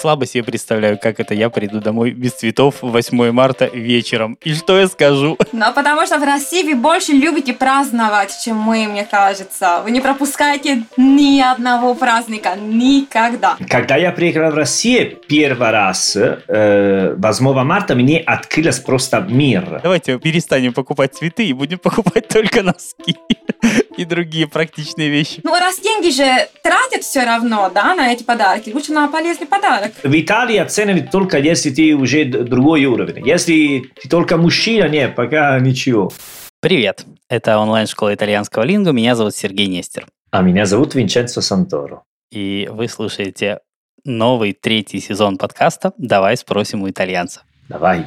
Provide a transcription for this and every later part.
слабо себе представляю, как это я приду домой без цветов 8 марта вечером. И что я скажу? Ну, потому что в России вы больше любите праздновать, чем мы, мне кажется. Вы не пропускаете ни одного праздника. Никогда. Когда я приехал в Россию первый раз, э, 8 марта, мне открылось просто мир. Давайте перестанем покупать цветы и будем покупать только носки и другие практичные вещи. Ну, раз деньги же тратят все равно, да, на эти подарки, лучше на полезный подарок. В Италии оценивают только если ты уже другой уровень. Если ты только мужчина, нет, пока ничего. Привет, это онлайн-школа итальянского лингу, меня зовут Сергей Нестер. А меня зовут Винченцо Санторо. И вы слушаете новый третий сезон подкаста «Давай спросим у итальянца». Давай.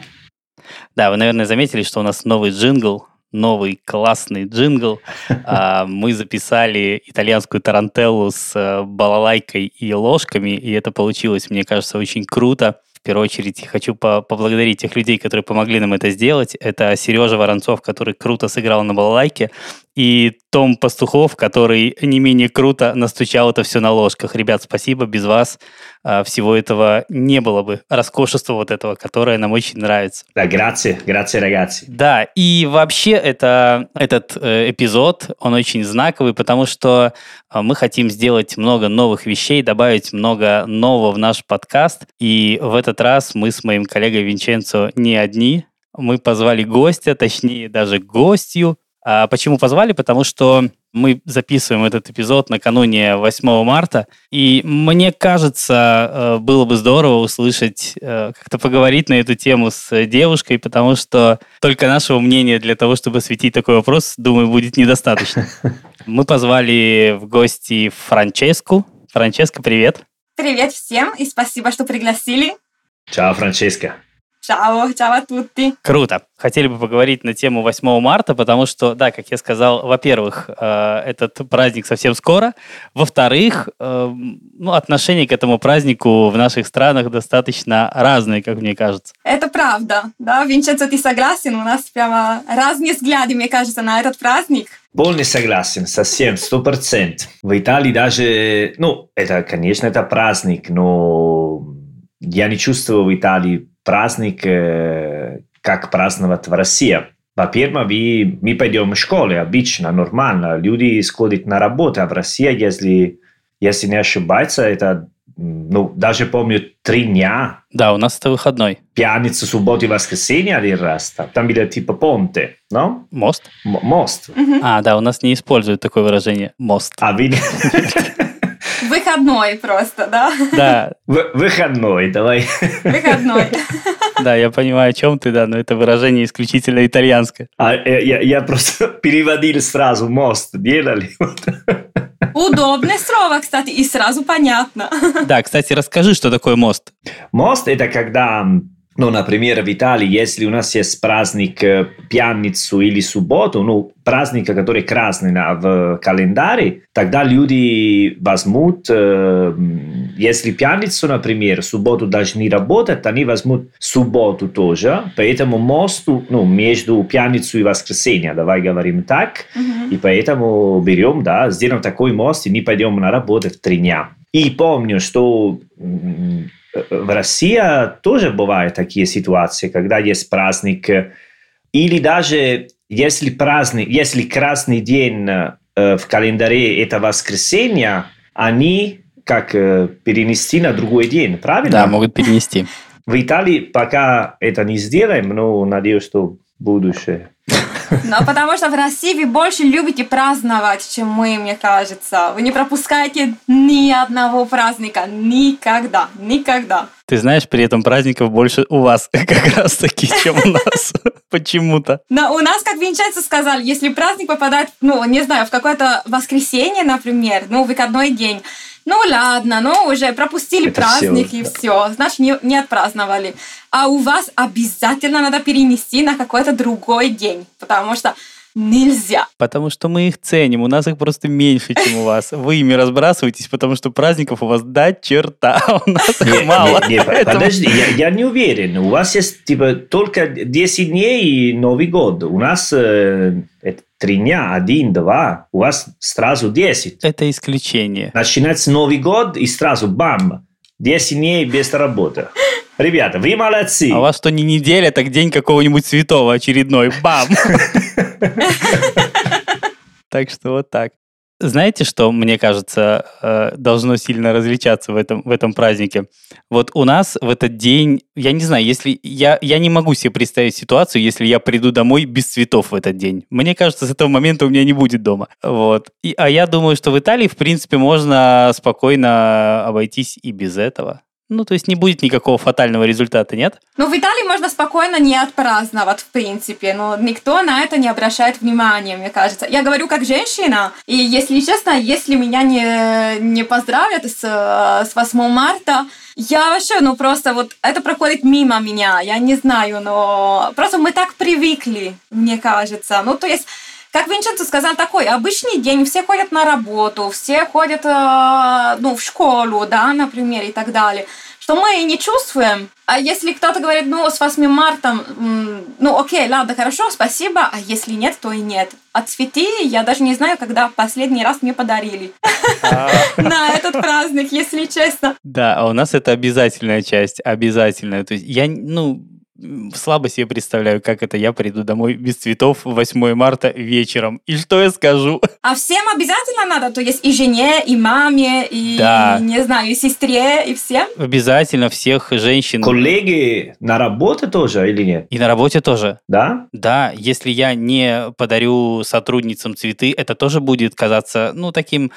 Да, вы, наверное, заметили, что у нас новый джингл, новый классный джингл. А, Мы записали итальянскую тарантеллу с э, балалайкой и ложками, и это получилось, мне кажется, очень круто. В первую очередь хочу по- поблагодарить тех людей, которые помогли нам это сделать. Это Сережа Воронцов, который круто сыграл на балалайке, и Том Пастухов, который не менее круто настучал это все на ложках. Ребят, спасибо, без вас а, всего этого не было бы. Роскошества вот этого, которое нам очень нравится. Да, grazie, grazie ragazzi. Да, и вообще это, этот э, эпизод, он очень знаковый, потому что э, мы хотим сделать много новых вещей, добавить много нового в наш подкаст. И в этот раз мы с моим коллегой Винченцо не одни. Мы позвали гостя, точнее даже гостью. А почему позвали? Потому что мы записываем этот эпизод накануне 8 марта, и мне кажется, э, было бы здорово услышать, э, как-то поговорить на эту тему с девушкой, потому что только нашего мнения для того, чтобы осветить такой вопрос, думаю, будет недостаточно. Мы позвали в гости Франческу. Франческа, привет. Привет всем и спасибо, что пригласили. Ciao Francesca. Чао, чао а тутти. Круто. Хотели бы поговорить на тему 8 марта, потому что, да, как я сказал, во-первых, э, этот праздник совсем скоро. Во-вторых, э, ну, отношение к этому празднику в наших странах достаточно разные, как мне кажется. Это правда, да, Винченцо, ты согласен? У нас прямо разные взгляды, мне кажется, на этот праздник. Полный согласен, совсем, сто процентов. В Италии даже, ну, это, конечно, это праздник, но я не чувствую в Италии праздник, э, как праздновать в России. Во-первых, мы, мы пойдем в школу, обычно, нормально. Люди сходят на работу, а в России, если, если не ошибаться, это, ну, даже помню, три дня, Да, у нас это выходной. пятницу, субботу и воскресенье один раз. Там, там было типа понте, no? Мост? М- мост. А, да, у нас не используют такое выражение «мост». А вы... Выходной просто, да? Да, В- Выходной, давай. Выходной. да, я понимаю, о чем ты, да, но это выражение исключительно итальянское. А, э, я, я просто переводил сразу мост, делали. Удобное слово, кстати, и сразу понятно. Да, кстати, расскажи, что такое мост. Мост это когда, ну, например, в Италии, если у нас есть праздник пятницу или субботу, ну, праздник, который красный на, в календаре, тогда люди возьмут, э, если пятницу, например, субботу должны работать, они возьмут субботу тоже, поэтому мосту, ну, между пятницу и воскресенье, давай говорим так, и поэтому берем, да, сделаем такой мост, и мы пойдем на работу в три дня. И помню, что в России тоже бывают такие ситуации, когда есть праздник, э, или даже если праздник, если красный день э, в календаре это воскресенье, они как э, перенести на другой день, правильно? Да, могут перенести. В Италии пока это не сделаем, но надеюсь, что в будущее. Но потому что в России вы больше любите праздновать, чем мы, мне кажется. Вы не пропускаете ни одного праздника. Никогда. Никогда. Ты знаешь, при этом праздников больше у вас как раз таки, чем у нас. Почему-то. Но у нас, как Винченцо сказал, если праздник попадает, ну, не знаю, в какое-то воскресенье, например, ну, выходной день, ну ладно, ну уже пропустили Это праздник всё, и да. все, значит не, не отпраздновали. А у вас обязательно надо перенести на какой-то другой день, потому что нельзя. Потому что мы их ценим, у нас их просто меньше, чем у вас. Вы ими разбрасываетесь, потому что праздников у вас до черта, а у нас их Не, мало. не, не, Поэтому- подожди, я, я не уверен. У вас есть типа только 10 дней и Новый год. У нас э, это 3 дня, 1, 2. У вас сразу 10. Это исключение. Начинается Новый год и сразу бам. 10 дней без работы. Ребята, вы молодцы. А у вас что не неделя, так день какого-нибудь святого очередной. Бам! Так что вот так. Знаете, что, мне кажется, э, должно сильно различаться в этом, в этом празднике? Вот у нас в этот день, я не знаю, если я, я не могу себе представить ситуацию, если я приду домой без цветов в этот день. Мне кажется, с этого момента у меня не будет дома. Вот. И, а я думаю, что в Италии, в принципе, можно спокойно обойтись и без этого. Ну, то есть не будет никакого фатального результата, нет? Ну, в Италии можно спокойно не отпраздновать, в принципе, но никто на это не обращает внимания, мне кажется. Я говорю как женщина, и если честно, если меня не, не поздравят с, с 8 марта, я вообще, ну просто вот это проходит мимо меня, я не знаю, но просто мы так привыкли, мне кажется. Ну, то есть как Винченцо сказал, такой обычный день, все ходят на работу, все ходят э, ну, в школу, да, например, и так далее, что мы и не чувствуем. А если кто-то говорит, ну, с 8 марта, ну, окей, ладно, хорошо, спасибо, а если нет, то и нет. А цветы я даже не знаю, когда последний раз мне подарили а. на этот праздник, если честно. Да, а у нас это обязательная часть, обязательная. То есть я, ну, слабо себе представляю, как это я приду домой без цветов 8 марта вечером. И что я скажу? А всем обязательно надо? То есть и жене, и маме, и, да. не знаю, и сестре, и всем? Обязательно всех женщин. Коллеги на работе тоже или нет? И на работе тоже. Да? Да, если я не подарю сотрудницам цветы, это тоже будет казаться, ну, таким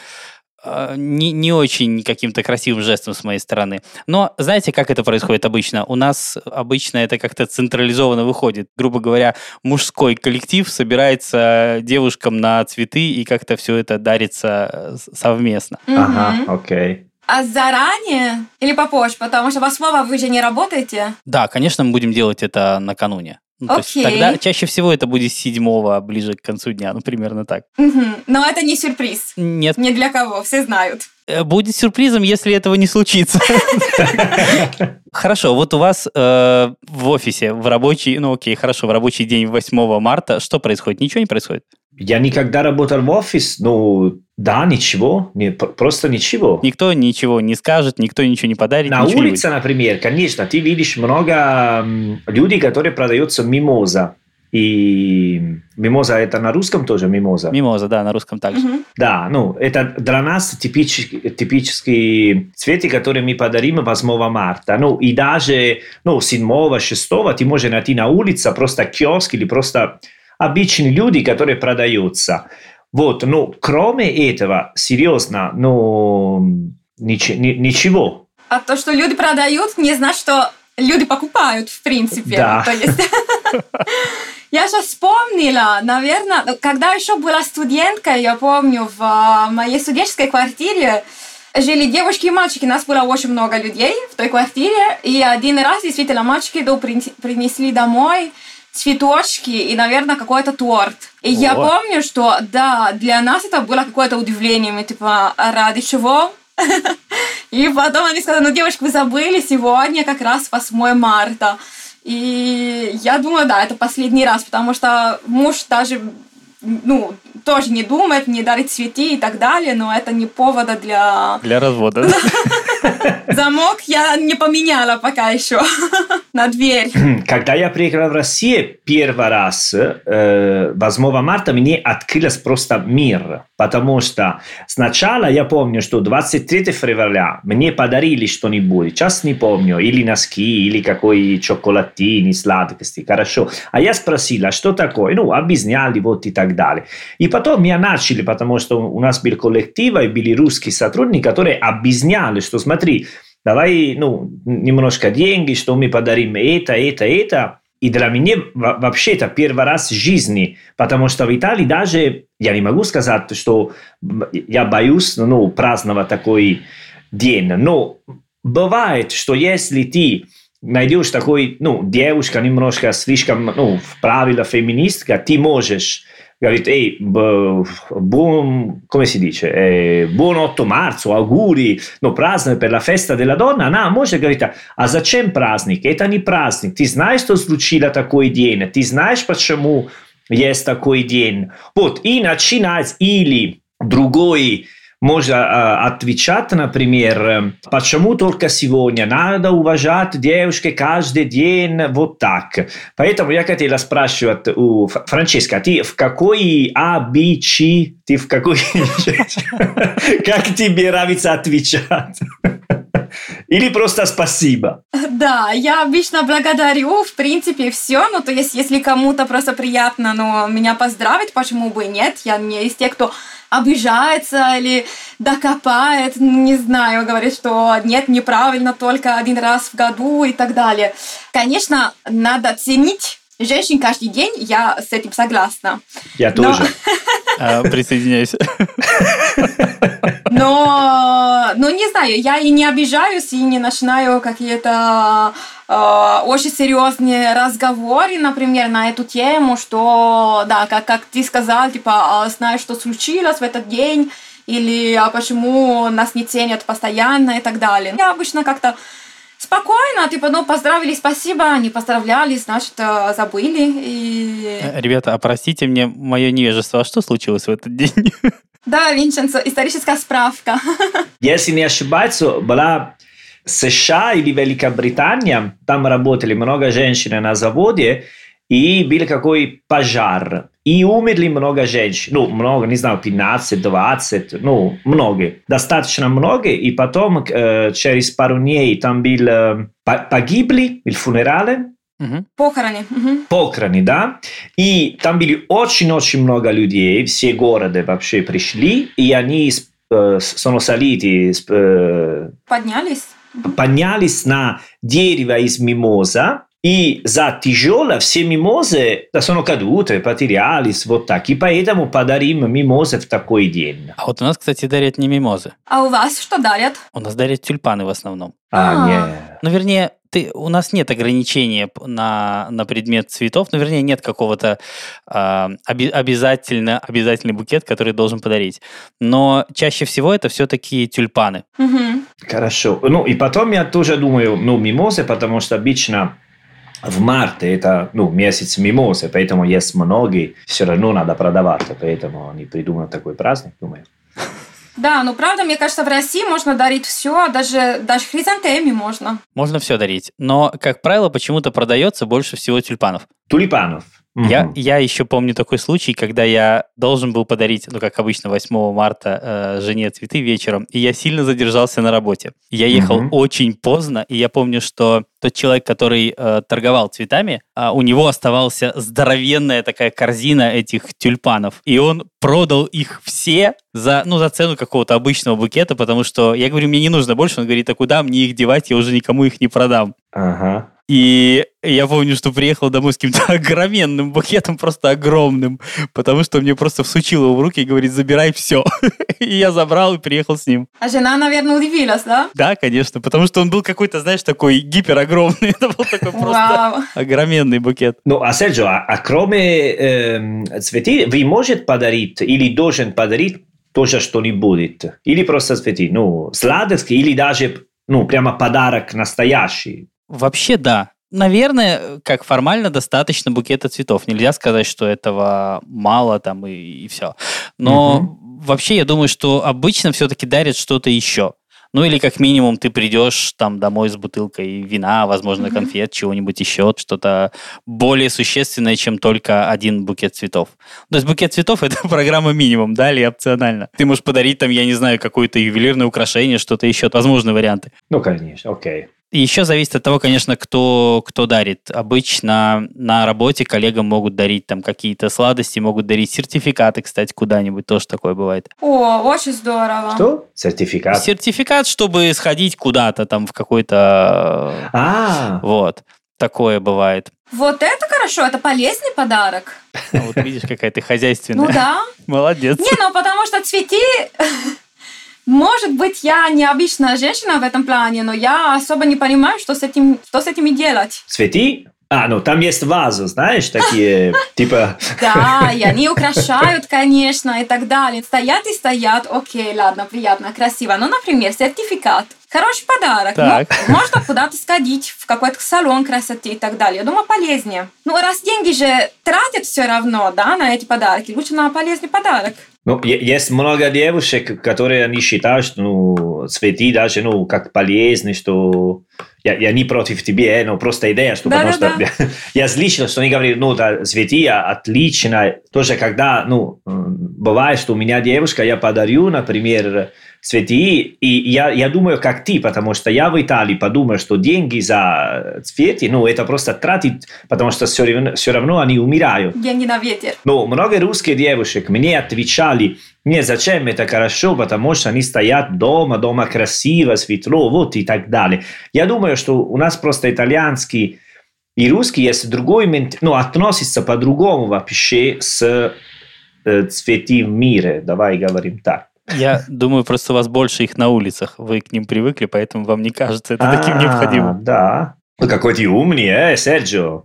не, не очень каким-то красивым жестом с моей стороны. Но знаете, как это происходит обычно? У нас обычно это как-то централизованно выходит. Грубо говоря, мужской коллектив собирается девушкам на цветы и как-то все это дарится э, совместно. Ага, окей. А заранее или попозже? Потому что 8 вы же не работаете. Да, конечно, мы будем делать это накануне. Ну, то есть тогда чаще всего это будет седьмого, ближе к концу дня, ну, примерно так. Угу. Но это не сюрприз. Нет. Ни для кого, все знают. Э, будет сюрпризом, если этого не случится. Хорошо, вот у вас э, в офисе, в рабочий, ну окей, хорошо, в рабочий день 8 марта, что происходит? Ничего не происходит? Я никогда работал в офис, ну, да, ничего, не, просто ничего. Никто ничего не скажет, никто ничего не подарит. На улице, например, конечно, ты видишь много людей, которые продаются мимоза. И мимоза это на русском тоже мимоза? Мимоза, да, на русском также. Угу. Да, ну, это для нас типические, типические цветы, которые мы подарим 8 марта. Ну, и даже ну, 7 6 ты можешь найти на улице просто киоск или просто обычные люди, которые продаются. Вот, ну, кроме этого, серьезно, ну, нич- ничего. А то, что люди продают, не значит, что люди покупают, в принципе. Да. То есть... Я сейчас вспомнила, наверное, когда еще была студенткой, я помню, в а, моей студенческой квартире жили девушки и мальчики. Нас было очень много людей в той квартире. И один раз действительно мальчики принесли домой цветочки и, наверное, какой-то торт. И О. я помню, что, да, для нас это было какое-то удивление. Мы типа, а ради чего? И потом они сказали, ну, девочки, вы забыли, сегодня как раз 8 марта. И я думаю, да, это последний раз, потому что муж даже ну, тоже не думает, не дарит цветы и так далее, но это не повода для... Для развода. Замок я не поменяла пока еще на дверь. Когда я приехала в Россию первый раз, 8 э, марта, мне открылся просто мир. Потому что сначала я помню, что 23 февраля мне подарили что-нибудь. Сейчас не помню. Или носки, или какой чоколатини, сладкости. Хорошо. А я спросила, что такое? Ну, объясняли вот и так далее. И потом меня начали, потому что у нас был коллектив, и были русские сотрудники, которые объясняли, что смотри, давай, ну, немножко деньги, что мы подарим это, это, это. И для меня вообще это первый раз в жизни, потому что в Италии даже, я не могу сказать, что я боюсь ну, праздновать такой день, но бывает, что если ты найдешь такой, ну, девушка немножко слишком, ну, в правила феминистка, ты можешь capito? Ehi, buon, come si dice, eh, buon 8 marzo, auguri, no, праздник per la festa della donna, на, может говорить, а зачем праздник? Это не праздник. Ты знаешь, что случилось такой день? Ты знаешь, почему есть такой день? Вот, и начинать или другой можно отвечать, например, почему только сегодня надо уважать девушки каждый день вот так. Поэтому я хотела спрашивать у Франческа, ты в какой А, Б, Ч, ты в какой... Как тебе нравится отвечать? Или просто спасибо? Да, я обычно благодарю, в принципе, все. Ну, то есть, если кому-то просто приятно, но меня поздравить, почему бы и нет? Я не из тех, кто обижается или докопает, не знаю, говорит, что нет, неправильно, только один раз в году и так далее. Конечно, надо ценить женщин каждый день, я с этим согласна. Я тоже. А, присоединяюсь. Но, ну, не знаю, я и не обижаюсь, и не начинаю какие-то э, очень серьезные разговоры, например, на эту тему, что, да, как, как ты сказал, типа, а, знаешь, что случилось в этот день, или а почему нас не ценят постоянно и так далее. Я обычно как-то спокойно, типа, ну, поздравили, спасибо, не поздравляли, значит, э, забыли. И... Э, ребята, а простите мне мое невежество, а что случилось в этот день? Да, Винченцо, историческая справка. Если не ошибаюсь, была США или Великобритания, там работали много женщин на заводе, и был какой пожар. И умерли много женщин. Ну, много, не знаю, 15, 20, ну, много. Достаточно много. И потом, э, через пару дней, там был э, погибли, il funerale, Угу. Похороны. Угу. Похороны, да. И там были очень-очень много людей, все города вообще пришли, и они э, saliti... Э, поднялись? Поднялись на дерево из мимоза, и за тяжело все мимозы sono cadute, потерялись, вот так. И поэтому подарим мимозы в такой день. А вот у нас, кстати, дарят не мимозы. А у вас что дарят? У нас дарят тюльпаны в основном. А, а. нет. Ну, вернее, ты, у нас нет ограничения на, на предмет цветов, ну, вернее, нет какого-то э, оби, обязательно, обязательный букет, который должен подарить. Но чаще всего это все-таки тюльпаны. Угу. Хорошо. Ну, и потом я тоже думаю, ну, мимозы, потому что обычно в марте это ну, месяц мимозы, поэтому есть многие, все равно надо продавать, поэтому они придумали такой праздник, думаю. Да, ну правда, мне кажется, в России можно дарить все, даже, даже хризантеми можно. Можно все дарить, но, как правило, почему-то продается больше всего тюльпанов. Тюльпанов. Угу. Я, я еще помню такой случай, когда я должен был подарить, ну, как обычно, 8 марта э, жене цветы вечером, и я сильно задержался на работе. Я ехал угу. очень поздно, и я помню, что тот человек, который э, торговал цветами, э, у него оставался здоровенная такая корзина этих тюльпанов, и он продал их все за, ну, за цену какого-то обычного букета, потому что я говорю, мне не нужно больше, он говорит, а куда мне их девать, я уже никому их не продам. Ага. И я помню, что приехал домой с каким-то огроменным букетом, просто огромным, потому что мне просто всучил его в руки и говорит, забирай все. И я забрал и приехал с ним. А жена, наверное, удивилась, да? Да, конечно, потому что он был какой-то, знаешь, такой гиперогромный. Это был такой просто огроменный букет. Ну, а Серджо, а, а кроме э, цветы, вы можете подарить или должен подарить тоже что-нибудь? Или просто цветы? Ну, сладкие или даже ну, прямо подарок настоящий? Вообще да. Наверное, как формально достаточно букета цветов. Нельзя сказать, что этого мало там и, и все. Но угу. вообще я думаю, что обычно все-таки дарят что-то еще. Ну или как минимум ты придешь там домой с бутылкой вина, возможно, конфет, чего-нибудь еще, что-то более существенное, чем только один букет цветов. То есть букет цветов это программа минимум, да, или опционально. Ты можешь подарить там, я не знаю, какое-то ювелирное украшение, что-то еще, возможные варианты. Ну, конечно, окей. И еще зависит от того, конечно, кто, кто дарит. Обычно на работе коллегам могут дарить там какие-то сладости, могут дарить сертификаты, кстати, куда-нибудь. Тоже такое бывает. О, очень здорово. Что? Сертификат? Сертификат, чтобы сходить куда-то там в какой-то... А, Вот. Такое бывает. Вот это хорошо, это полезный подарок. Ну, вот видишь, какая ты хозяйственная. Ну да. Молодец. Не, ну потому что цветы может быть, я необычная женщина в этом плане, но я особо не понимаю, что с этим, что с этими делать. Цветы? А, ну там есть вазы, знаешь, такие, типа... Да, и они украшают, конечно, и так далее. Стоят и стоят, окей, ладно, приятно, красиво. Ну, например, сертификат. Хороший подарок. Так. Ну, можно куда-то сходить, в какой-то салон красоты и так далее. Я думаю, полезнее. Ну, раз деньги же тратят все равно, да, на эти подарки, лучше на полезный подарок. Ну, есть много девушек, которые они считают, что ну, цветы даже ну, как полезны, что я, я не против тебя, но просто идея, что да, потому да, что да. я слышал, что они говорили, ну, да, цветы отлично. Тоже когда, ну, бывает, что у меня девушка, я подарю, например, цветы, и я, я думаю, как ты, потому что я в Италии подумал, что деньги за цветы, ну, это просто тратить, потому что все равно, все равно они умирают. Деньги на ветер. Но много русских девушек мне отвечали, не, зачем это хорошо, потому что они стоят дома, дома красиво, светло, вот и так далее. Я думаю, что у нас просто итальянский и русский есть другой, ну, относится по-другому вообще с э, цветы в мире, давай говорим так. Я думаю, просто у вас больше их на улицах. Вы к ним привыкли, поэтому вам не кажется это таким необходимым. Да. Ну, какой ты умный, э, Серджио.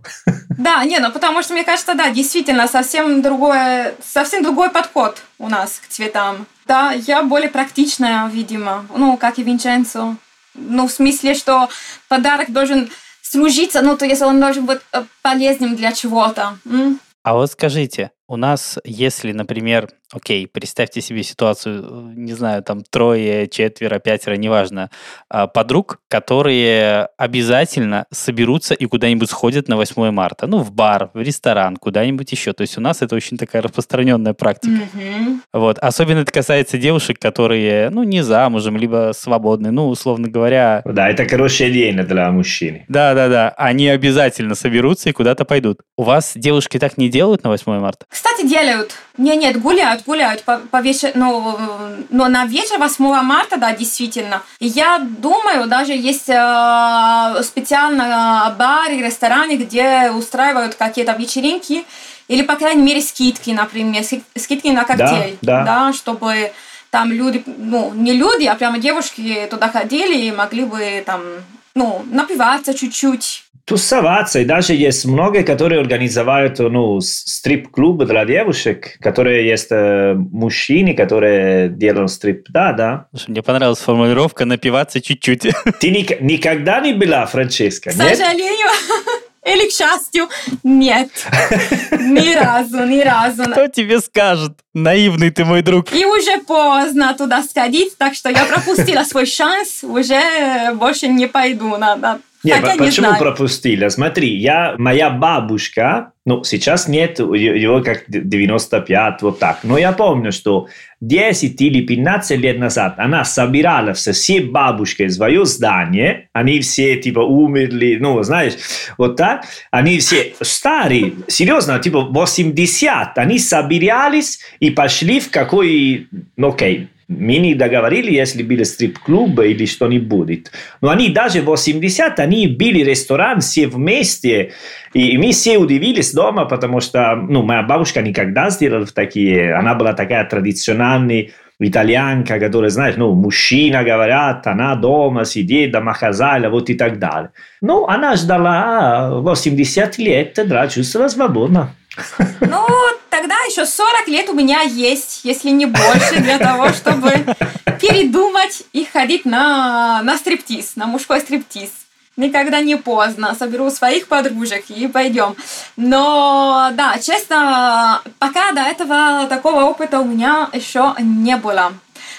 Да, не, ну потому что, мне кажется, да, действительно, совсем другой, совсем другой подход у нас к цветам. Да, я более практичная, видимо, ну, как и Винченцо. Ну, в смысле, что подарок должен служиться, ну, то есть он должен быть э, полезным для чего-то. А вот скажите, у нас, если, например, окей, представьте себе ситуацию, э, не знаю, там трое, четверо, пятеро, неважно, а, подруг, которые обязательно соберутся и куда-нибудь сходят на 8 марта. Ну, в бар, в ресторан, куда-нибудь еще. То есть у нас это очень такая распространенная практика. Mm-hmm. Вот. Особенно это касается девушек, которые, ну, не замужем, либо свободны. Ну, условно говоря... Да, это хороший день для мужчин. Да-да-да. Они обязательно соберутся и куда-то пойдут. У вас девушки так не делают на 8 марта? Кстати, делают. Не, нет, гуляют, гуляют по, по вечер, ну, но на вечер 8 марта, да, действительно. Я думаю, даже есть э, специально бары, рестораны, где устраивают какие-то вечеринки, или, по крайней мере, скидки, например, скидки на коктейль, да, да. да чтобы там люди, ну, не люди, а прямо девушки туда ходили и могли бы там, ну, напиваться чуть-чуть, тусоваться. И даже есть много, которые организуют ну, стрип-клубы для девушек, которые есть э, мужчины, которые делают стрип. Да, да. Мне понравилась формулировка «напиваться чуть-чуть». Ты ни- никогда не была, Франческа? К сожалению. Или к счастью, нет. Ни разу, ни разу. Кто тебе скажет? Наивный ты мой друг. И уже поздно туда сходить, так что я пропустила свой шанс, уже больше не пойду на, на нет, Хотя почему не знаю. пропустила? Смотри, я, моя бабушка, ну, сейчас нет его как 95, вот так, но я помню, что 10 или 15 лет назад она собирала все бабушки свое здание, они все, типа, умерли, ну, знаешь, вот так, они все старые, серьезно, типа, 80, они собирались и пошли в какой, ну, окей, мы не договорили, если были стрип-клуб или что-нибудь. Но они даже в 80 они были ресторан все вместе. И мы все удивились дома, потому что ну, моя бабушка никогда сделала такие. Она была такая традиционная итальянка, которая, знаешь, ну, мужчина, говорят, она дома сидит, дома хозяйка, вот и так далее. Ну, она ждала 80 лет, да, чувствовала свободно. Ну, тогда еще 40 лет у меня есть, если не больше, для того, чтобы передумать и ходить на, на стриптиз, на мужской стриптиз. Никогда не поздно. Соберу своих подружек и пойдем. Но, да, честно, пока до этого такого опыта у меня еще не было.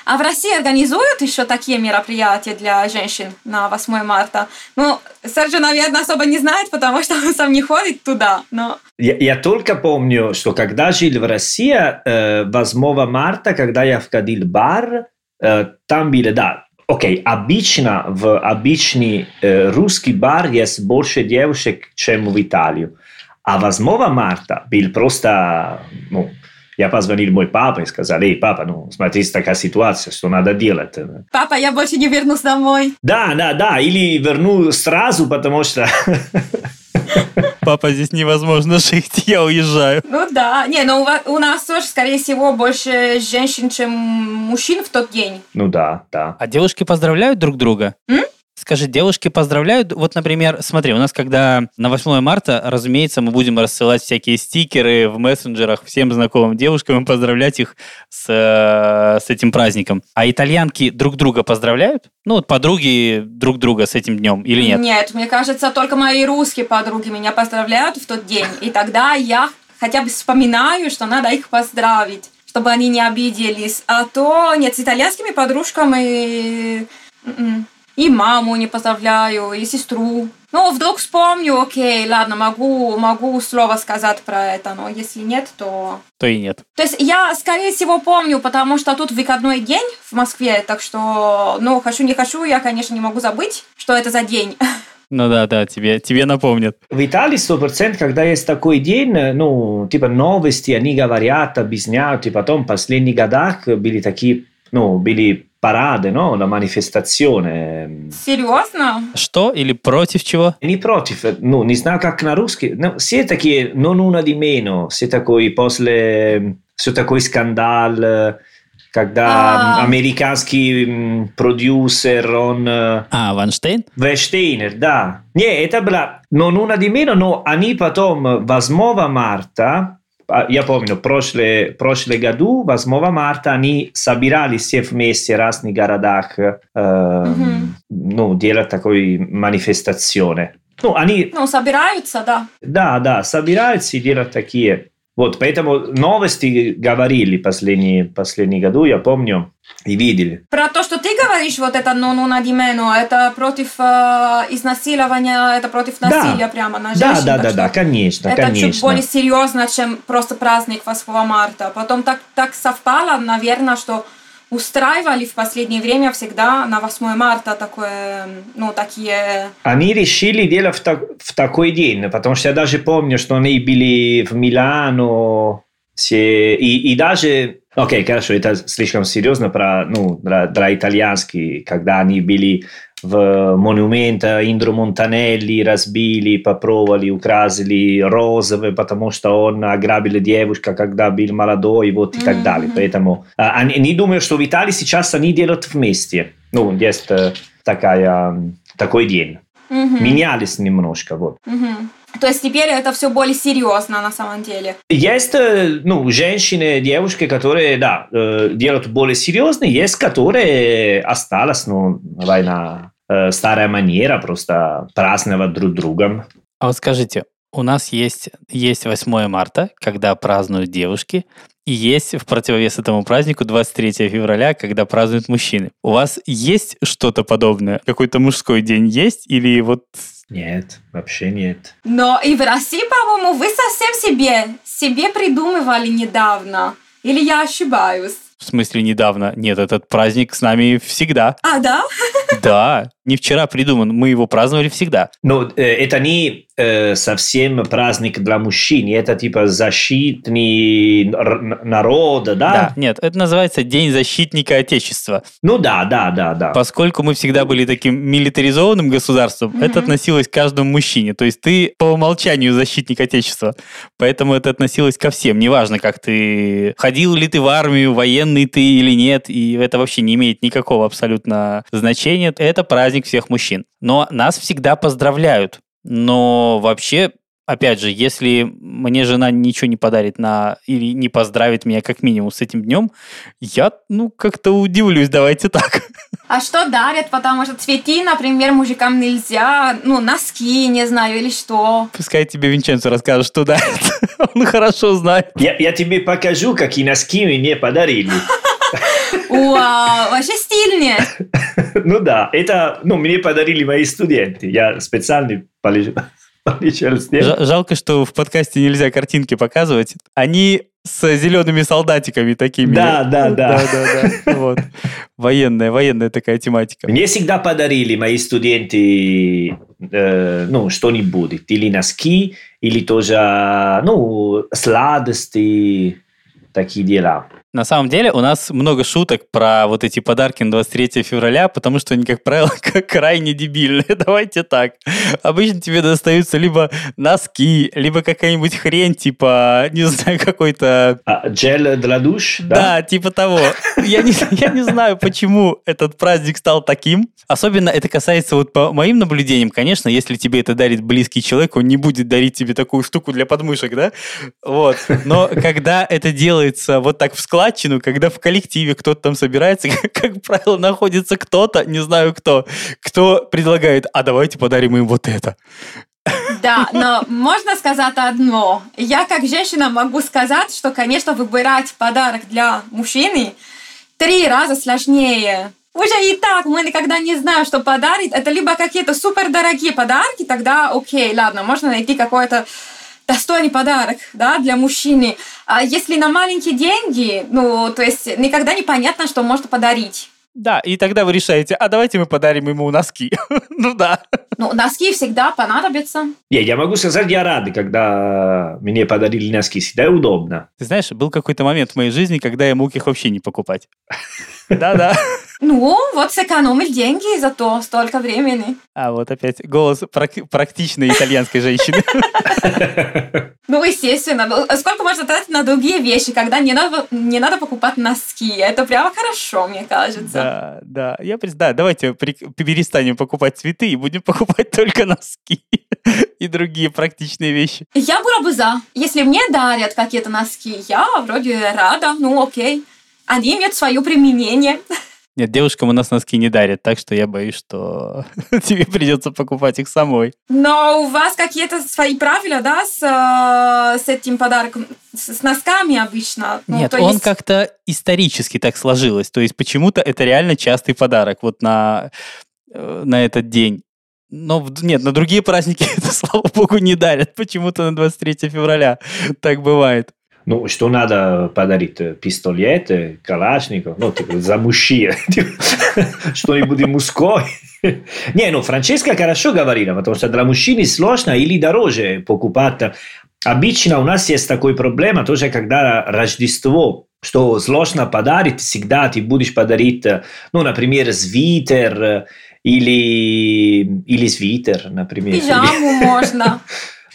А в России организуют еще такие мероприятия для женщин на 8 марта. Ну, Серджи, наверное, особо не знает, потому что он сам не ходит туда. Но... Я, я только помню, что когда жил в России, э, 8 марта, когда я входил в бар, э, там были, да, Окей, okay, обычно в обычный э, русский бар есть больше девушек, чем в Италию. А 8 марта был просто, ну, я позвонил мой папе и сказал, эй, папа, ну, смотри, такая ситуация, что надо делать. Папа, я больше не вернусь домой. Да, да, да, или верну сразу, потому что... Папа, здесь невозможно жить, я уезжаю. Ну да, не, но у, у нас тоже, скорее всего, больше женщин, чем мужчин в тот день. Ну да, да. А девушки поздравляют друг друга? М? Скажи, девушки поздравляют? Вот, например, смотри, у нас когда на 8 марта, разумеется, мы будем рассылать всякие стикеры в мессенджерах всем знакомым девушкам и поздравлять их с, э, с этим праздником. А итальянки друг друга поздравляют? Ну, вот подруги друг друга с этим днем или нет? Нет, мне кажется, только мои русские подруги меня поздравляют в тот день. И тогда я хотя бы вспоминаю, что надо их поздравить чтобы они не обиделись. А то нет, с итальянскими подружками м-м, и маму не поздравляю, и сестру. Ну, вдруг вспомню, окей, ладно, могу, могу слово сказать про это, но если нет, то... То и нет. То есть я, скорее всего, помню, потому что тут выходной день в Москве, так что, ну, хочу, не хочу, я, конечно, не могу забыть, что это за день. Ну да, да, тебе, тебе напомнят. В Италии 100%, когда есть такой день, ну, типа новости, они говорят, объясняют, и потом в последних годах были такие, ну, были парады, no? на манифестационе. Серьезно? Что? Или против чего? Не против, ну, не знаю, как на русский. Ну, все такие, non una di meno, все такой после, все такой скандал, когда А. американский м, продюсер, он... э, А, Ванштейн? Вейштейнер, да. Не, это была non una di meno, но они потом 8 марта, а, я помню, прошлый, прошлый году, 8 марта, они собирались все вместе в разных городах, э, Мгм. ну, делать такой манифестационе. Ну, они, Ну, собираются, да. да, да, собираются и делают такие. Вот, поэтому новости говорили последние, последние году, я помню, и видели. Про то, что ты говоришь, вот это di meno, это против э, изнасилования, это против Да. насилия прямо на Да, женщин. да, да, что да, конечно, Это конечно. чуть более серьезно, чем просто праздник 8 марта. Потом так, так совпало, наверное, что устраивали в последнее время всегда на 8 марта такое, ну, такие... Они решили делать в, так- в такой день, потому что я даже помню, что они были в Милано, все, и, и даже, окей, хорошо, это слишком серьезно про, ну, для, для итальянских, когда они были в монументе Индро Монтанелли, разбили, попробовали, украсили розовые, потому что он ограбил девушку, когда был молодой, вот и так далее. Поэтому они, они думают, что в Италии сейчас они делают вместе. Ну, есть такая, такой день. Мгм, Менялись немножко, вот. мгм. То есть теперь это все более серьезно на самом деле. Есть, ну, женщины, девушки, которые, да, делают более серьезно, есть, которые осталось, ну, давай на э, старая манера, просто праздновать друг другом. А вот скажите, у нас есть, есть 8 марта, когда празднуют девушки, и есть в противовес этому празднику 23 февраля, когда празднуют мужчины. У вас есть что-то подобное? Какой-то мужской день есть? Или вот... Нет, вообще нет. Но и в России, по-моему, вы совсем себе, себе придумывали недавно. Или я ошибаюсь? В смысле, недавно. Нет, этот праздник с нами всегда. А, да? Да, не вчера придуман, мы его праздновали всегда. Но э, это не э, совсем праздник для мужчин, это типа защитный р- народа, да? Да, нет, это называется День защитника Отечества. Ну да, да, да, да. Поскольку мы всегда были таким милитаризованным государством, Мгм. это относилось к каждому мужчине. То есть ты по умолчанию защитник Отечества. Поэтому это относилось ко всем. Неважно, как ты ходил ли ты в армию, военный ты или нет, и это вообще не имеет никакого абсолютно значения. Это праздник всех мужчин. Но нас всегда поздравляют. Но вообще Опять же, если мне жена ничего не подарит на или не поздравит меня как минимум с этим днем, я, ну, как-то удивлюсь, давайте так. А что дарят? Потому что цветы, например, мужикам нельзя. Ну, носки, не знаю, или что. Пускай тебе Винченцо расскажет, что дарит. Он хорошо знает. Я, я тебе покажу, какие носки мне подарили. Вау, вообще стильнее. Ну да, это, ну, мне подарили мои студенты. Я специально с ним. Жа- Жалко, что в подкасте нельзя картинки показывать. Они с зелеными солдатиками такими. Да, да, да. Да, да, да. Вот. Военная, военная такая тематика. Мне всегда подарили мои студенты, э, ну, что-нибудь. Или носки, или тоже, ну, сладости, такие дела. На самом деле у нас много шуток про вот эти подарки на 23 февраля, потому что они, как правило, как крайне дебильные. Давайте так. Обычно тебе достаются либо носки, либо какая-нибудь хрень, типа, не знаю, какой-то... А, джель для душ, Да, да? типа того. Я не, я не знаю, почему этот праздник стал таким. Особенно это касается вот по моим наблюдениям. Конечно, если тебе это дарит близкий человек, он не будет дарить тебе такую штуку для подмышек, да? Вот. Но когда это делается вот так в складчину, когда в коллективе кто-то там собирается, как правило, находится кто-то, не знаю кто, кто предлагает, а давайте подарим им вот это. Да, но можно сказать одно. Я как женщина могу сказать, что, конечно, выбирать подарок для мужчины три раза сложнее. Уже и так мы никогда не знаем, что подарить. Это либо какие-то супердорогие подарки, тогда окей, ладно, можно найти какой-то достойный подарок, да, для мужчины. А если на маленькие деньги, ну, то есть никогда не понятно, что можно подарить. Да, и тогда вы решаете, а давайте мы подарим ему носки. ну да. Ну, носки всегда понадобятся. Не, я могу сказать, я рад, когда мне подарили носки. Всегда удобно. Ты знаешь, был какой-то момент в моей жизни, когда я мог их вообще не покупать. Да-да. Ну, вот сэкономил деньги за то столько времени. А вот опять голос прак- практичной итальянской женщины. Ну, естественно. Ну, сколько можно тратить на другие вещи, когда не надо, не надо покупать носки? Это прямо хорошо, мне кажется. Да, да. Я да, давайте перестанем покупать цветы и будем покупать только носки и другие практичные вещи. Я была бы за. Если мне дарят какие-то носки, я вроде рада, ну окей. Они имеют свое применение. Нет, девушкам у нас носки не дарят, так что я боюсь, что тебе придется покупать их самой. Но у вас какие-то свои правила, да, с, э, с этим подарком, с, носками обычно? Ну, Нет, он есть... как-то исторически так сложилось. То есть почему-то это реально частый подарок вот на, э, на этот день. Но нет, на другие праздники это, слава богу, не дарят. Почему-то на 23 февраля так бывает. Ну, что надо подарить? Пистолеты, калашников, ну, типа, за мужчин. Что-нибудь мужское. Не, ну, Франческа хорошо говорила, потому что для мужчины сложно или дороже покупать. Обычно у нас есть такой проблема, тоже когда Рождество, что сложно подарить, всегда ты будешь подарить, ну, например, свитер или, или свитер, например. Пижаму можно.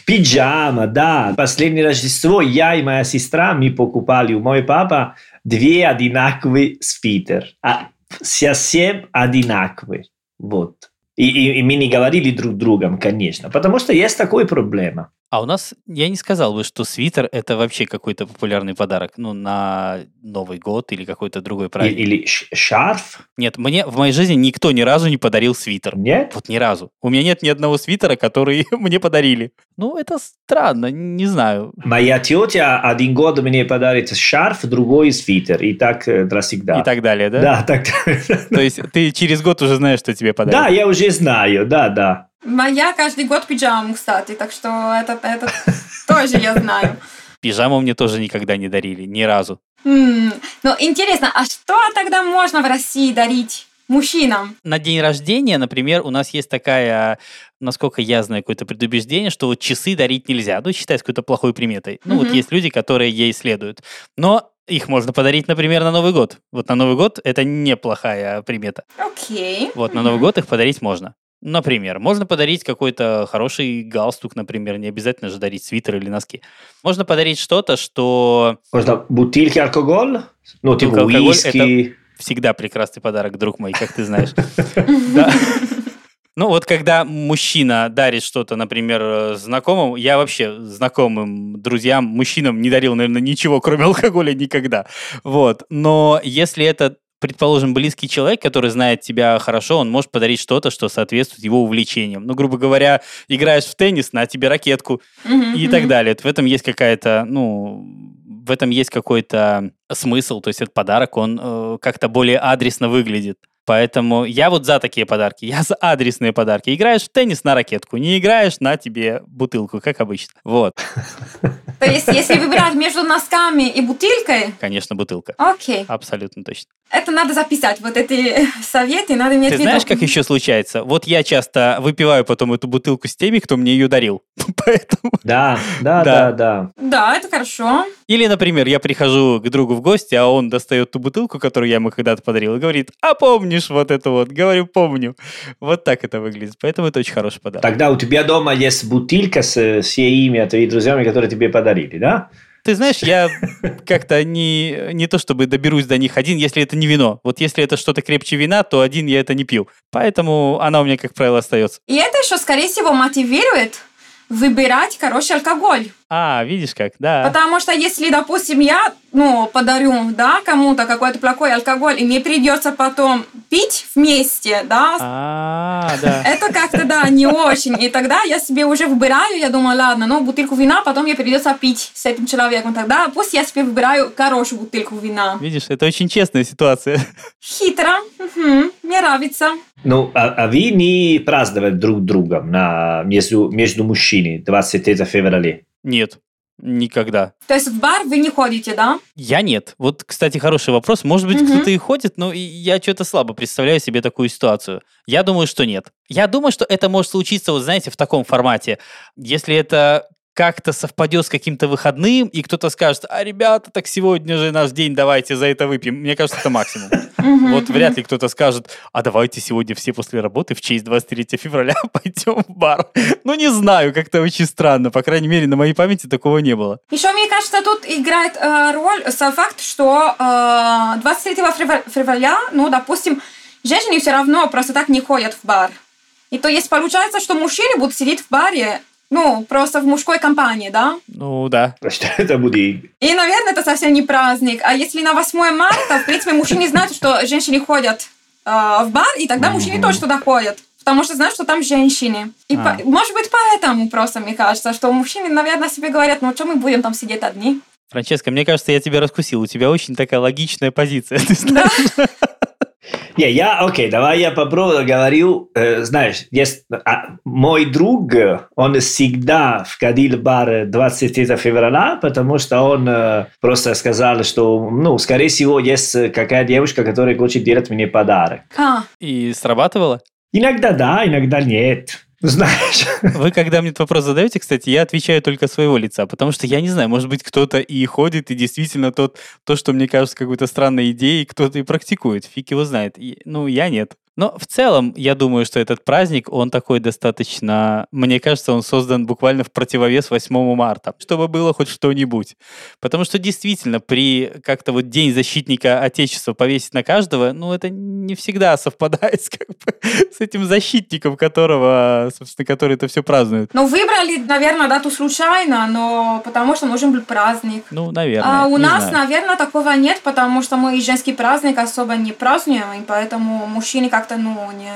Пиджама, да. Последнее Рождество я и моя сестра, мы покупали у моего папа две одинаковые свитер. А совсем одинаковые. Вот. И, и, и мы не говорили друг другом, конечно, потому что есть такая проблема. А у нас, я не сказал бы, что свитер это вообще какой-то популярный подарок, ну, на Новый год или какой-то другой праздник. Или, или шарф? Нет, мне в моей жизни никто ни разу не подарил свитер. Нет? Вот ни разу. У меня нет ни одного свитера, который мне подарили. Ну, это странно, не знаю. Моя тетя один год мне подарит шарф, другой свитер, и так э, всегда. И так далее, да? Да, так. То есть ты через год уже знаешь, что тебе подарят? Да, я уже знаю, да, да. Моя каждый год пиджаму, кстати, так что это, это тоже я знаю. Пижаму мне тоже никогда не дарили, ни разу. Ну, интересно, а что тогда можно в России дарить мужчинам? На день рождения, например, у нас есть такая, насколько я знаю, какое-то предубеждение, что вот часы дарить нельзя. Ну, считается какой-то плохой приметой. Ну, mm-hmm. вот есть люди, которые ей следуют. Но их можно подарить, например, на Новый год. Вот на Новый год это неплохая примета. Окей. Okay. Вот на Новый год их подарить можно. Например, можно подарить какой-то хороший галстук, например, не обязательно же дарить свитер или носки. Можно подарить что-то, что... Можно бутылки алкоголь? Ну, типа виски. всегда прекрасный подарок, друг мой, как ты знаешь. Ну вот когда мужчина дарит что-то, например, знакомым, я вообще знакомым, друзьям, мужчинам не дарил, наверное, ничего, кроме алкоголя никогда. Вот. Но если это предположим, близкий человек, который знает тебя хорошо, он может подарить что-то, что соответствует его увлечениям. Ну, грубо говоря, играешь в теннис, на тебе ракетку mm-hmm. и так далее. В этом есть какая-то, ну, в этом есть какой-то смысл, то есть этот подарок, он э, как-то более адресно выглядит. Поэтому я вот за такие подарки. Я за адресные подарки. Играешь в теннис на ракетку, не играешь на тебе бутылку, как обычно. Вот. То есть, если выбирать между носками и бутылкой? Конечно, бутылка. Окей. Абсолютно точно. Это надо записать, вот эти советы надо иметь Ты в виду. знаешь, как еще случается? Вот я часто выпиваю потом эту бутылку с теми, кто мне ее дарил. Поэтому... Да, да, да, да. Да, это хорошо. Или, например, я прихожу к другу в гости, а он достает ту бутылку, которую я ему когда-то подарил, и говорит, а помнишь вот это вот? Говорю, помню. Вот так это выглядит. Поэтому это очень хороший подарок. Тогда у тебя дома есть бутылка с, с имя твоими друзьями, которые тебе подарили, да? Ты знаешь, я как-то не, не то чтобы доберусь до них один, если это не вино. Вот если это что-то крепче вина, то один я это не пил. Поэтому она у меня, как правило, остается. И это еще, скорее всего, мотивирует выбирать хороший алкоголь. А, видишь как, да. Потому что если, допустим, я, ну, подарю, да, кому-то какой-то плохой алкоголь, и мне придется потом пить вместе, да, А, да. это как-то, да, не очень. И тогда я себе уже выбираю, я думаю, ладно, ну, бутылку вина, потом мне придется пить с этим человеком. Тогда пусть я себе выбираю хорошую бутылку вина. Видишь, это очень честная ситуация. Хитро. Мгм. Мне нравится. Ну, а, а вы не праздновали друг другом на, между, между мужчинами 23 февраля? Нет, никогда. То есть в бар вы не ходите, да? Я нет. Вот, кстати, хороший вопрос. Может быть, Мгм. кто-то и ходит, но я что-то слабо представляю себе такую ситуацию. Я думаю, что нет. Я думаю, что это может случиться, вот знаете, в таком формате. Если это как-то совпадет с каким-то выходным, и кто-то скажет, а, ребята, так сегодня же наш день, давайте за это выпьем. Мне кажется, это максимум. Вот вряд ли кто-то скажет, а давайте сегодня все после работы в честь 23 февраля пойдем в бар. Ну, не знаю, как-то очень странно. По крайней мере, на моей памяти такого не было. Еще, мне кажется, тут играет э, роль сам факт, что э, 23 февра- февраля, ну, допустим, женщины все равно просто так не ходят в бар. И то есть получается, что мужчины будут сидеть в баре, ну, просто в мужской компании, да? Ну, да. Что это будет? И, наверное, это совсем не праздник. А если на 8 марта, в принципе, мужчины знают, что женщины ходят э, в бар, и тогда мужчины тоже туда ходят. Потому что знают, что там женщины. И А. по- может быть, поэтому просто, мне кажется, что мужчины, наверное, себе говорят, ну, что мы будем там сидеть одни? Франческа, мне кажется, я тебя раскусил. У тебя очень такая логичная позиция. Ты знаешь? Не, я, окей, давай я попробую, говорю, э, знаешь, есть, а, мой друг, он всегда входил в бар 23 февраля, потому что он э, просто сказал, что, ну, скорее всего, есть какая девушка, которая хочет делать мне подарок. А, И срабатывало? Иногда да, иногда нет. Знаешь, Вы, когда мне этот вопрос задаете, кстати, я отвечаю только своего лица, потому что я не знаю, может быть, кто-то и ходит, и действительно тот, то, что мне кажется какой-то странной идеей, кто-то и практикует. Фиг его знает. И, ну, я нет. Но в целом, я думаю, что этот праздник, он такой достаточно... Мне кажется, он создан буквально в противовес 8 марта, чтобы было хоть что-нибудь. Потому что действительно, при как-то вот День защитника Отечества повесить на каждого, ну, это не всегда совпадает с, как бы, с этим защитником, которого, собственно, который это все празднует. ну, выбрали, наверное, дату случайно, но потому что нужен был праздник. Ну, наверное. А у нас, знаю. наверное, такого нет, потому что мы и женский праздник особо не празднуем, и поэтому мужчины как-то, ну, не...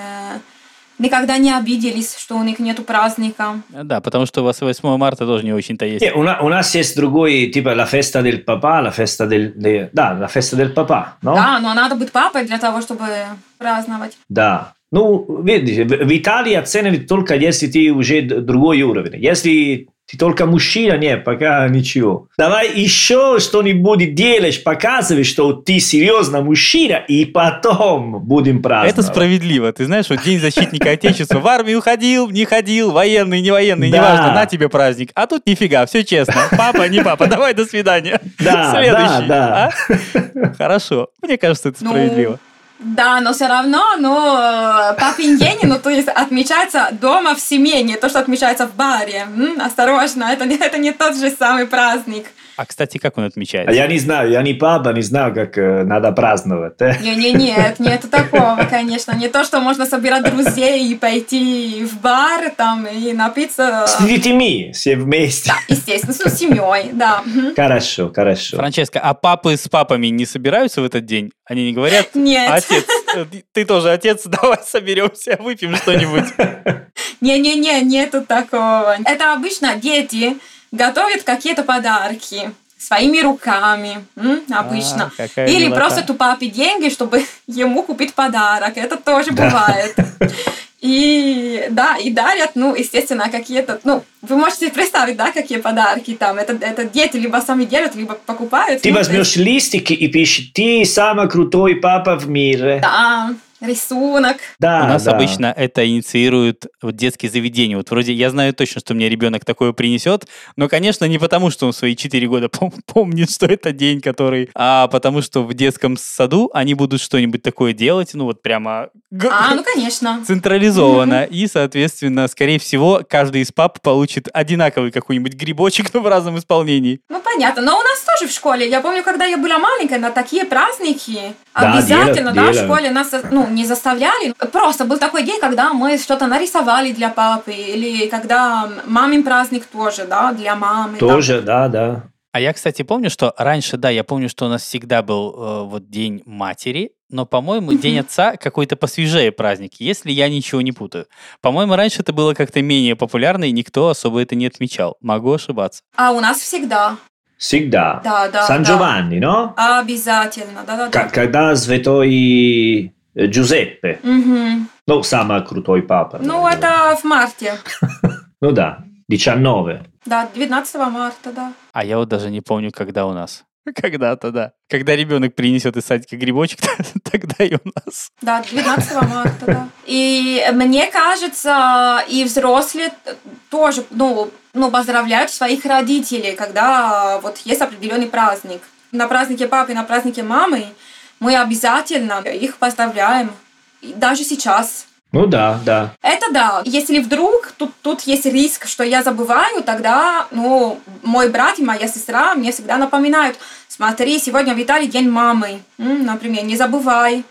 никогда не обиделись, что у них нету праздника. Да, потому что у вас 8 марта тоже не очень-то есть. Не, у, на- у нас есть другой, типа, la festa del papà, la festa del... de- да, la festa del papà, no? Да, но надо быть папой для того, чтобы праздновать. Да. Ну, видишь, в Италии оценивают только если ты уже другой уровень. Если ты только мужчина, нет, пока ничего. Давай еще что-нибудь делаешь, показывай, что ты серьезно мужчина, и потом будем праздновать. Это справедливо. Ты знаешь, вот День защитника Отечества в армию ходил, не ходил, военный, не военный, Да. неважно, на тебе праздник. А тут нифига, все честно. Папа, не папа, давай до свидания. Да, Следующий. да, а? Хорошо. Мне кажется, это Ну, справедливо. Да, но все равно, ну, э, папин день, ну, то есть отмечается дома в семье, не то, что отмечается в баре. М, осторожно, это не, это не тот же самый праздник. А, кстати, как он А отмечается? я не знаю, я не папа, не знаю, как э, надо праздновать. э. Не, не, нет, нету такого, конечно. Не то, что можно собирать друзей и пойти в бар там и напиться. С детьми все вместе. Естественно, с семьей, да. Хорошо, хорошо. Франческа, а папы с папами не собираются в этот день? Они не говорят, Нет. отец, э, ты тоже отец, давай соберемся, выпьем что-нибудь. Не-не-не, нету такого. Это обычно дети готовят какие-то подарки своими руками, м, обычно. А, Или милота. просто у папы деньги, чтобы ему купить подарок. Это тоже Да. бывает. И да, и дарят, ну, естественно, какие-то, ну, вы можете представить, да, какие подарки там. Это, это дети либо сами делают, либо покупают. Ты Ну, возьмешь листики и пишешь, ты самый крутой папа в мире. есть, Да, рисунок. Да, У нас да. обычно это инициируют вот детские заведения. Вот вроде я знаю точно, что мне ребенок такое принесет, но, конечно, не потому, что он в свои 4 года пом- помнит, что это день, который... А потому что в детском саду они будут что-нибудь такое делать, ну вот прямо г- А, ну, конечно. централизованно. И, соответственно, скорее всего, каждый из пап получит одинаковый какой-нибудь грибочек, но в разном исполнении. Ну, понятно. Но у нас тоже в школе. Я помню, когда я была маленькая, на такие праздники Да, обязательно, делают, да, в делают. школе нас, ну, не заставляли. Просто был такой день, когда мы что-то нарисовали для папы, или когда мамин праздник тоже, да, для мамы. Тоже, да, да. А я, кстати, помню, что раньше, да, я помню, что у нас всегда был э, вот День матери, но, по-моему, День отца какой-то посвежее праздник, если я ничего не путаю. По-моему, раньше это было как-то менее популярно, и никто особо это не отмечал. Могу ошибаться. А у нас всегда. Всегда. Да, да, Сан да. Джованни, но? Обязательно, да-да-да. К- когда святой Джузеппе. Мгм. Ну, самый крутой папа. Ну, наверное. это в марте. Ну да, 19. Да, 19 марта, да. А я вот даже не помню, когда у нас. Когда-то, да. Когда ребенок принесет из садика грибочек, тогда и у нас. Да, 12 марта, да. И мне кажется, и взрослые тоже, ну, ну, поздравляют своих родителей, когда вот есть определенный праздник. На празднике папы, на празднике мамы мы обязательно их поздравляем. И Даже сейчас. Ну да, да. Это да. Если вдруг тут, тут есть риск, что я забываю, тогда ну, мой брат и моя сестра мне всегда напоминают, смотри, сегодня Виталий день мамы, например, не забывай.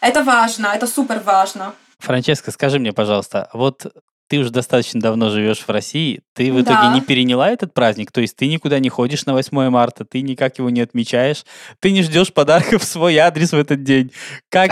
Это важно, это супер важно. Франческа, скажи мне, пожалуйста, вот ты уже достаточно давно живешь в России, ты в итоге Да. не переняла этот праздник? То есть ты никуда не ходишь на 8 марта, ты никак его не отмечаешь, ты не ждешь подарков в свой адрес в этот день. Как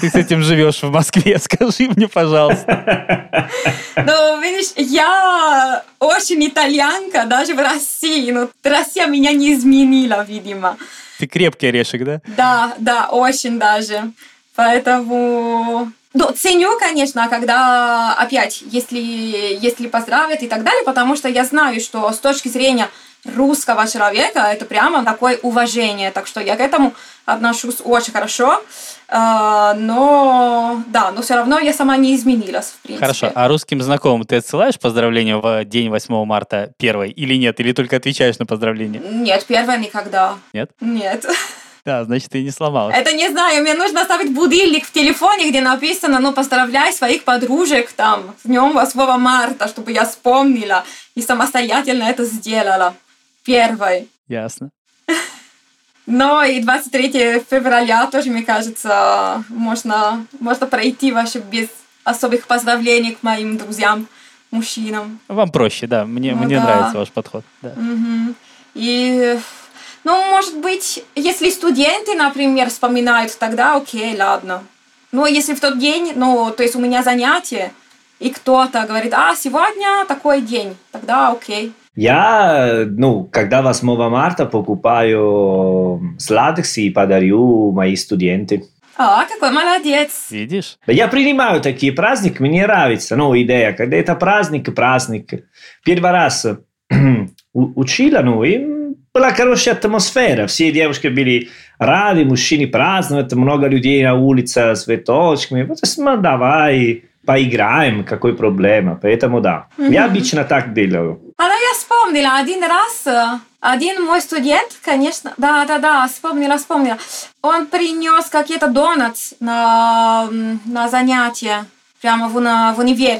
ты с этим живешь в Москве? Скажи мне, пожалуйста. Ну, видишь, я очень итальянка даже в России, но Россия меня не изменила, видимо. Ты крепкий орешек, да? Да, да, очень даже. Поэтому... Ну, ценю, конечно, когда, опять, если, если поздравят и так далее, потому что я знаю, что с точки зрения русского человека это прямо такое уважение. Так что я к этому отношусь очень хорошо. А, Но, да, но все равно я сама не изменилась, в принципе. Хорошо. А русским знакомым ты отсылаешь поздравления в день 8 марта первой или нет? Или только отвечаешь на поздравления? Нет, первое никогда. Нет? Нет. Да, значит, ты не сломалась. Это не знаю, мне нужно ставить будильник в телефоне, где написано, ну, поздравляй своих подружек там с днем 8 марта, чтобы я вспомнила и самостоятельно это сделала. Первой. Ясно. Но и 23 февраля тоже, мне кажется, можно, можно пройти вообще без особых поздравлений к моим друзьям, мужчинам. Вам проще, да. Мне, Ну мне да. нравится ваш подход. Да. Мгм. И, ну, может быть, если студенты, например, вспоминают, тогда окей, ладно. Но если в тот день, ну, то есть у меня занятие, и кто-то говорит, а, сегодня такой день, тогда окей. Я, ну, когда 8 марта покупаю сладксы и подарю моим студентам. А, какой молодец. Видишь? Я принимаю такие праздники, мне нравится, ну, идея, когда это праздник, праздник. Первый раз учила, ну, и была хорошая атмосфера, все девушки были рады, мужчины праздновать, много людей на улице с цветочками. Вот, ну, давай поиграем, какой проблема, поэтому да. Я Мгм. обычно так делаю. А я вспомнила один раз, один мой студент, конечно, да, да, да, вспомнила, вспомнила. Он принес какие-то донатс на, на занятия прямо в, уна- в универ.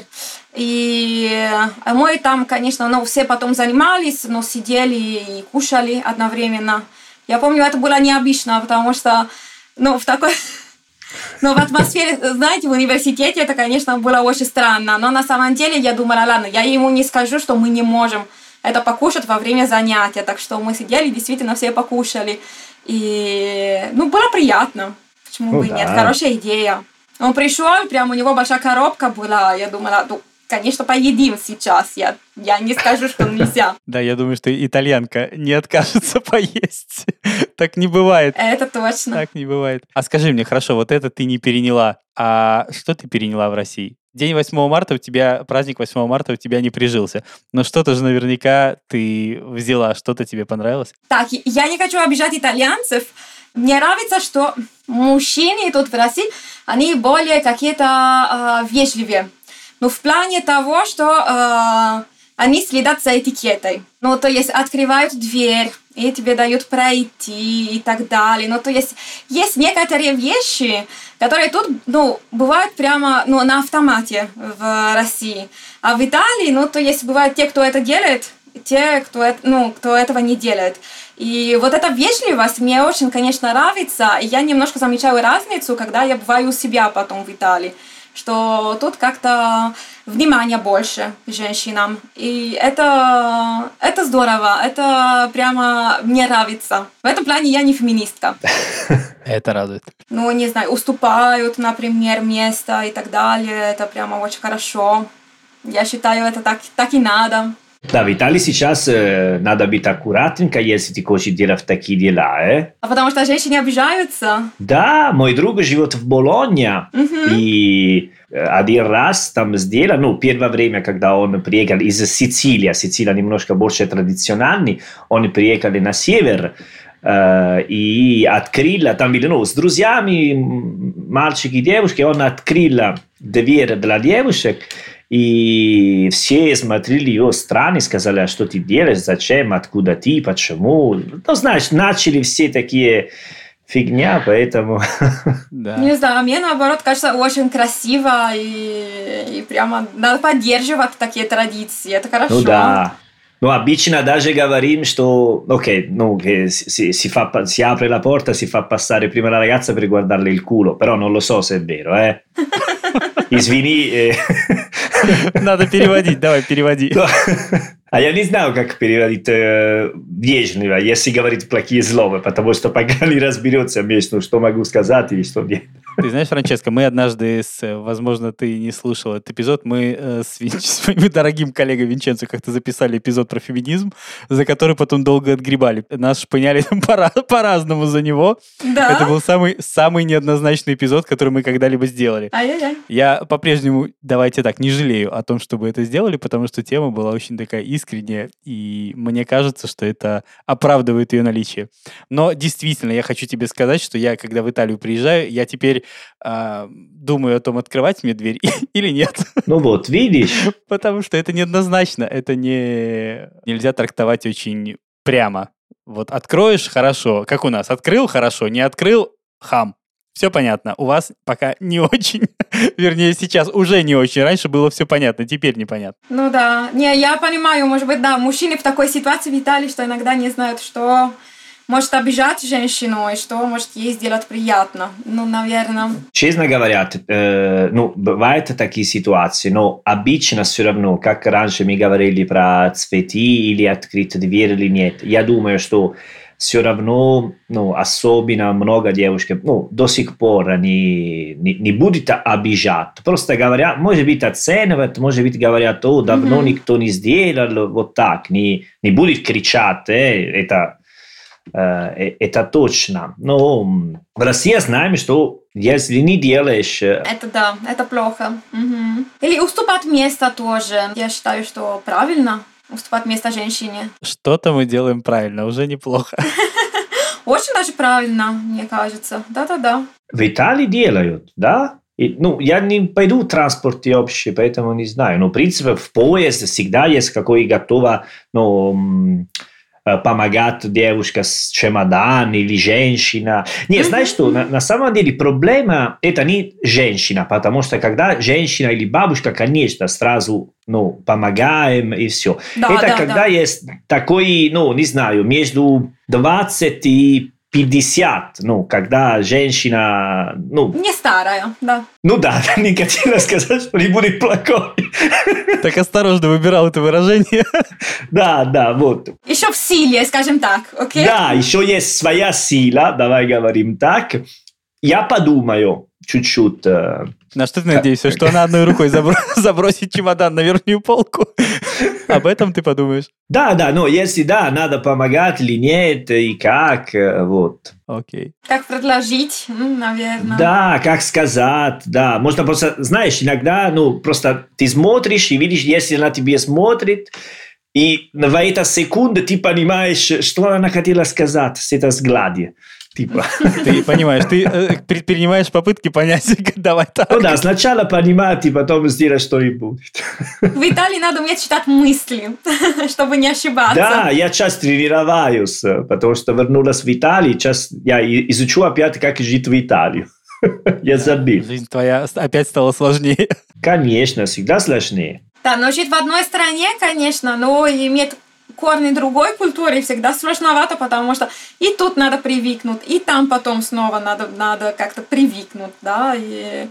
И э, мы там, конечно, ну, все потом занимались, но сидели и кушали одновременно. Я помню, это было необычно, потому что, ну, в такой... Но в атмосфере, знаете, в университете это, конечно, было очень странно. Но на самом деле я думала, ладно, я ему не скажу, что мы не можем это покушать во время занятия. Так что мы сидели, действительно все покушали. И, ну, было приятно. Почему Ну бы да. нет? Хорошая идея. Он пришел, прям у него большая коробка была. Я думала, ну, конечно, поедим сейчас. Я, я не скажу, что нельзя. Да, я думаю, что итальянка не откажется поесть. Так не бывает. Это точно. Так не бывает. А скажи мне, хорошо, вот это ты не переняла. А что ты переняла в России? День 8 марта у тебя, праздник 8 марта у тебя не прижился. Но что-то же наверняка ты взяла, что-то тебе понравилось. Так, я не хочу обижать итальянцев. Мне нравится, что мужчины тут в России, они более какие-то э, вежливее. Ну, в плане того, что э, они следят за этикетой. Ну, то есть открывают дверь, и тебе дают пройти и так далее. Ну, то есть есть некоторые вещи, которые тут, ну, бывают прямо, ну, на автомате в России. А в Италии, ну, то есть бывают те, кто это делает, те, кто, это, ну, кто этого не делает. И вот эта вежливость мне очень, конечно, нравится. И я немножко замечаю разницу, когда я бываю у себя потом в Италии что тут как-то внимания больше женщинам. И это, это здорово, это прямо мне нравится. В этом плане я не феминистка. Это радует. Ну, не знаю, уступают, например, место и так далее. Это прямо очень хорошо. Я считаю, это так, так и надо. Да, в Италии сейчас э, надо быть аккуратненько, если ты хочешь делать такие дела, э? А потому что женщины обижаются? Да, мой друг живет в Болонье, Мгм. и один раз там сделал, ну, первое время, когда он приехал из Сицилии, Сицилия немножко больше традициональный, он приехал на север, э, и открыл, там были, ну, с друзьями, мальчики и девушки, он открыл дверь для девушек, и все смотрели его странно, сказали, а что ты делаешь, зачем, откуда ты, почему. Ну, знаешь, начали все такие фигня, поэтому... Да. Не знаю, а мне наоборот кажется очень красиво и, и прямо надо поддерживать такие традиции. Это хорошо. Ну да. Ну, обычно даже говорим, что, ok, ну, che si, si, fa, si apre la porta, si fa passare prima la ragazza per guardarle il culo, però non lo so se è vero, eh. Извини. э, Надо переводить, давай, переводи. А я не знаю, как переводить э, вежливо, если говорить плохие слова, потому что пока не разберется между, что могу сказать и что нет. Ты знаешь, Франческо, мы однажды, с, э, возможно, ты не слушал этот эпизод, мы э, с, Вин- с моим дорогим коллегой Винченцо как-то записали эпизод про феминизм, за который потом долго отгребали. Нас шпыняли пора- по-разному за него. Да? Это был самый, самый неоднозначный эпизод, который мы когда-либо сделали. Ай-яй-яй. Я по-прежнему, давайте так, не жалею о том, чтобы это сделали, потому что тема была очень такая искренняя, и мне кажется, что это оправдывает ее наличие. Но действительно, я хочу тебе сказать, что я, когда в Италию приезжаю, я теперь а, думаю о том, открывать мне дверь или нет, Ну вот, видишь? потому что это неоднозначно, это не нельзя трактовать очень прямо. Вот откроешь, хорошо, как у нас, открыл, хорошо, не открыл, хам. Все понятно. У вас пока не очень. Вернее, сейчас уже не очень. Раньше было все понятно, теперь непонятно. Ну да. Не, я понимаю, может быть, да, мужчины в такой ситуации в Италии, что иногда не знают, что может обижать женщину и что может ей сделать приятно. Ну, наверное. Честно говоря, э, ну, бывают такие ситуации, но обычно все равно, как раньше мы говорили про цветы или открыть дверь или нет, я думаю, что все равно, ну, особенно много девушек, ну, до сих пор не, не, не будет обижать. Просто говорят, может быть, оценивать, может быть, говорят, о, давно Мгм. никто не сделал, вот так, не, не будет кричать, э, это, это точно. Но м, в России знаем, что если не делаешь э, Это да, это плохо. Мгм. Или уступать место тоже. Я считаю, что правильно уступать место женщине. Что-то мы делаем правильно, уже неплохо. Очень даже правильно, мне кажется. Да-да-да. в Италии делают, да? И, ну, я не пойду в транспорте общий, поэтому не знаю. Но, в принципе, в поезд всегда есть какой готова ну, э, помогать девушка с чемодан или женщина. Не, знаешь что, на, на самом деле проблема это не женщина, потому что когда женщина или бабушка, конечно, сразу ну, помогаем и все. Да, это да, когда да. есть такой, ну, не знаю, между 20 и 50, ну, когда женщина, ну, Не старая, да. ну да, не хотела сказать, что не будет плохой. Так осторожно выбирал это выражение. Да, да, вот. Еще в силе, скажем так, окей? Да, еще есть своя сила, давай говорим так. Я подумаю чуть-чуть. э, На что ты надеешься? Что она одной рукой забро- забросит чемодан на верхнюю полку? Об этом ты подумаешь. Да, да, но если да, надо помогать или нет, и как, э, вот. Окей. Как предложить, наверное. Да, как сказать, да. Можно просто, знаешь, иногда, ну, просто ты смотришь и видишь, если она тебе смотрит, и в эту секунду ты понимаешь, что она хотела сказать с этой взгляде. Типа. Ты понимаешь, ты э, предпринимаешь попытки понять, давай так. Ну да, сначала понимать, и потом сделать что-нибудь. В Италии надо уметь читать мысли, чтобы не ошибаться. Да, я сейчас тренироваюсь, потому что вернулась в Италию, сейчас я изучу опять, как жить в Италии. Я забил. Жизнь твоя опять стала сложнее. Конечно, всегда сложнее. Да, но жить в одной стране, конечно, но иметь корни другой культуры всегда сложновато, потому что и тут надо привыкнуть, и там потом снова надо, надо как-то привыкнуть, да, и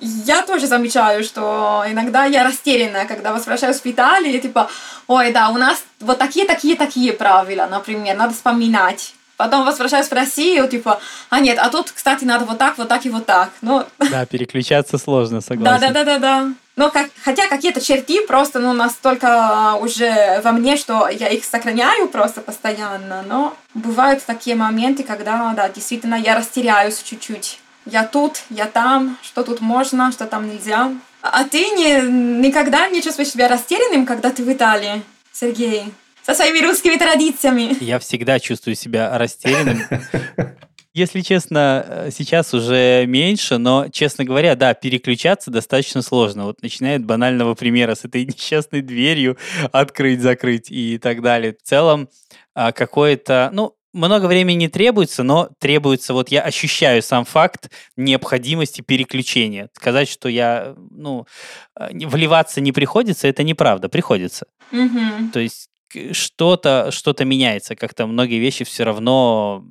я тоже замечаю, что иногда я растерянная, когда возвращаюсь в Италию, типа, ой, да, у нас вот такие, такие, такие правила, например, надо вспоминать. Потом возвращаюсь в Россию, типа, а нет, а тут, кстати, надо вот так, вот так и вот так. Ну, да, переключаться сложно, согласен. Да, да, да, да, да. Но как, хотя какие-то черты просто ну, настолько уже во мне, что я их сохраняю просто постоянно. Но бывают такие моменты, когда, да, действительно, я растеряюсь чуть-чуть. Я тут, я там, что тут можно, что там нельзя. А ты не, никогда не чувствуешь себя растерянным, когда ты в Италии, Сергей? Со своими русскими традициями. Я всегда чувствую себя растерянным. Если честно, э, сейчас уже меньше, но, честно говоря, да, переключаться достаточно сложно. Вот начинает банального примера с этой несчастной дверью открыть, закрыть и так далее. В целом, а, какое-то, ну, много времени не требуется, но требуется, вот я ощущаю сам факт необходимости переключения. Сказать, что я, ну, э, вливаться не приходится, это неправда, приходится. Угу. То есть что-то что меняется, как-то многие вещи все равно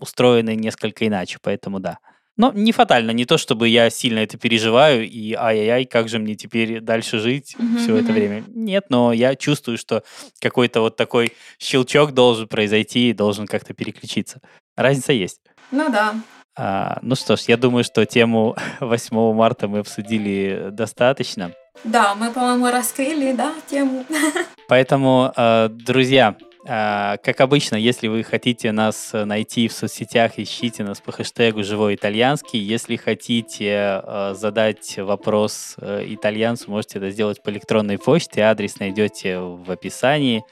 устроены несколько иначе, поэтому да. Но не фатально, не то чтобы я сильно это переживаю и ай-яй-яй, как же мне теперь дальше жить mm-hmm. все это время. Нет, но я чувствую, что какой-то вот такой щелчок должен произойти и должен как-то переключиться. Разница есть. Ну да. А, ну что ж, я думаю, что тему 8 марта мы обсудили достаточно. Да, мы, по-моему, раскрыли, да, тему. Поэтому, э, друзья, э, как обычно, если вы хотите нас найти в соцсетях, ищите нас по хэштегу «Живой итальянский». Если хотите э, задать вопрос итальянцу, можете это сделать по электронной почте. Адрес найдете в описании.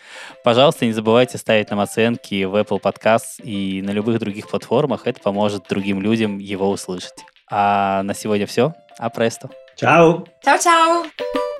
Пожалуйста, не забывайте ставить нам оценки в Apple Podcast и на любых других платформах. Это поможет другим людям его услышать. А на сегодня все. А престо. Ciao. Ciao ciao.